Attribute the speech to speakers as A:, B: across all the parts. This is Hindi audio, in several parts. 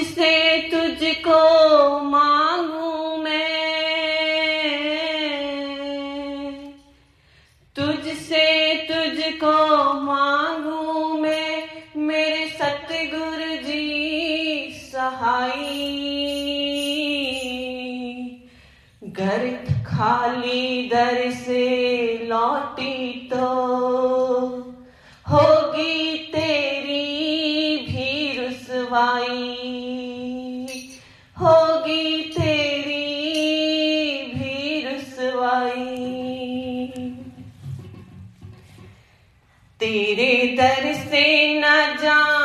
A: तुझसे तुझको मांगू मैं तुझसे तुझको मांगू मैं मेरे सतगुरु जी सहाय घर खाली दर से लौटी तो आई। तेरे दर से न जा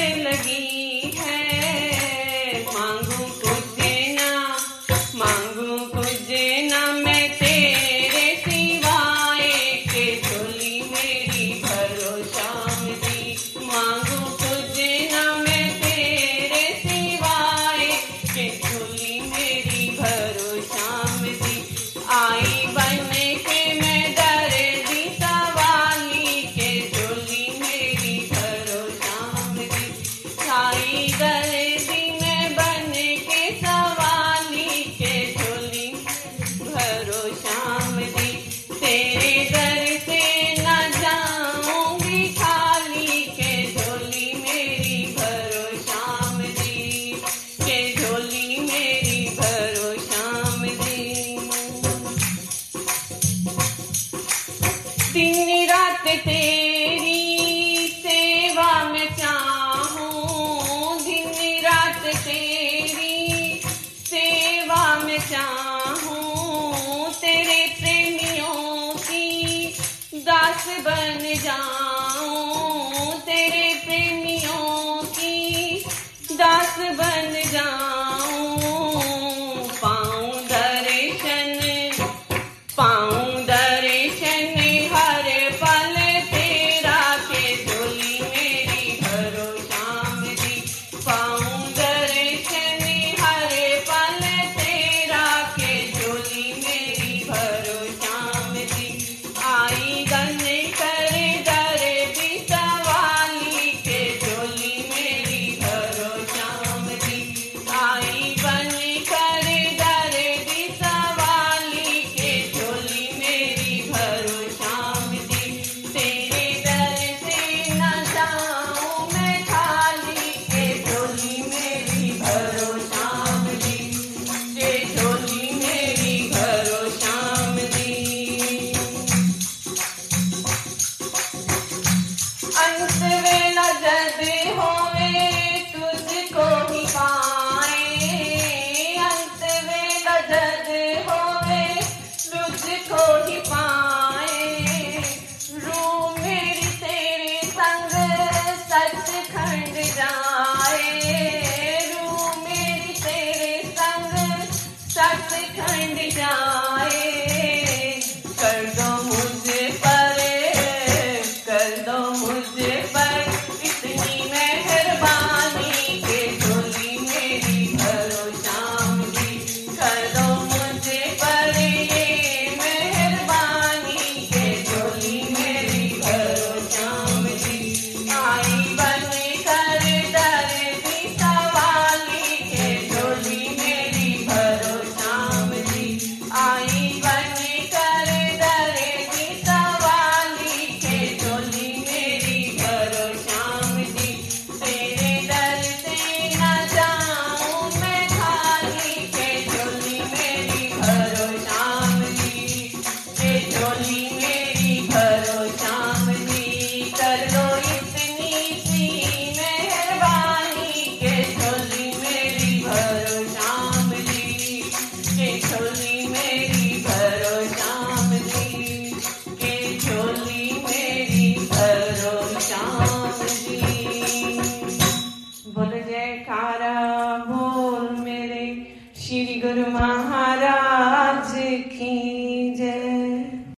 A: लगी। मुझे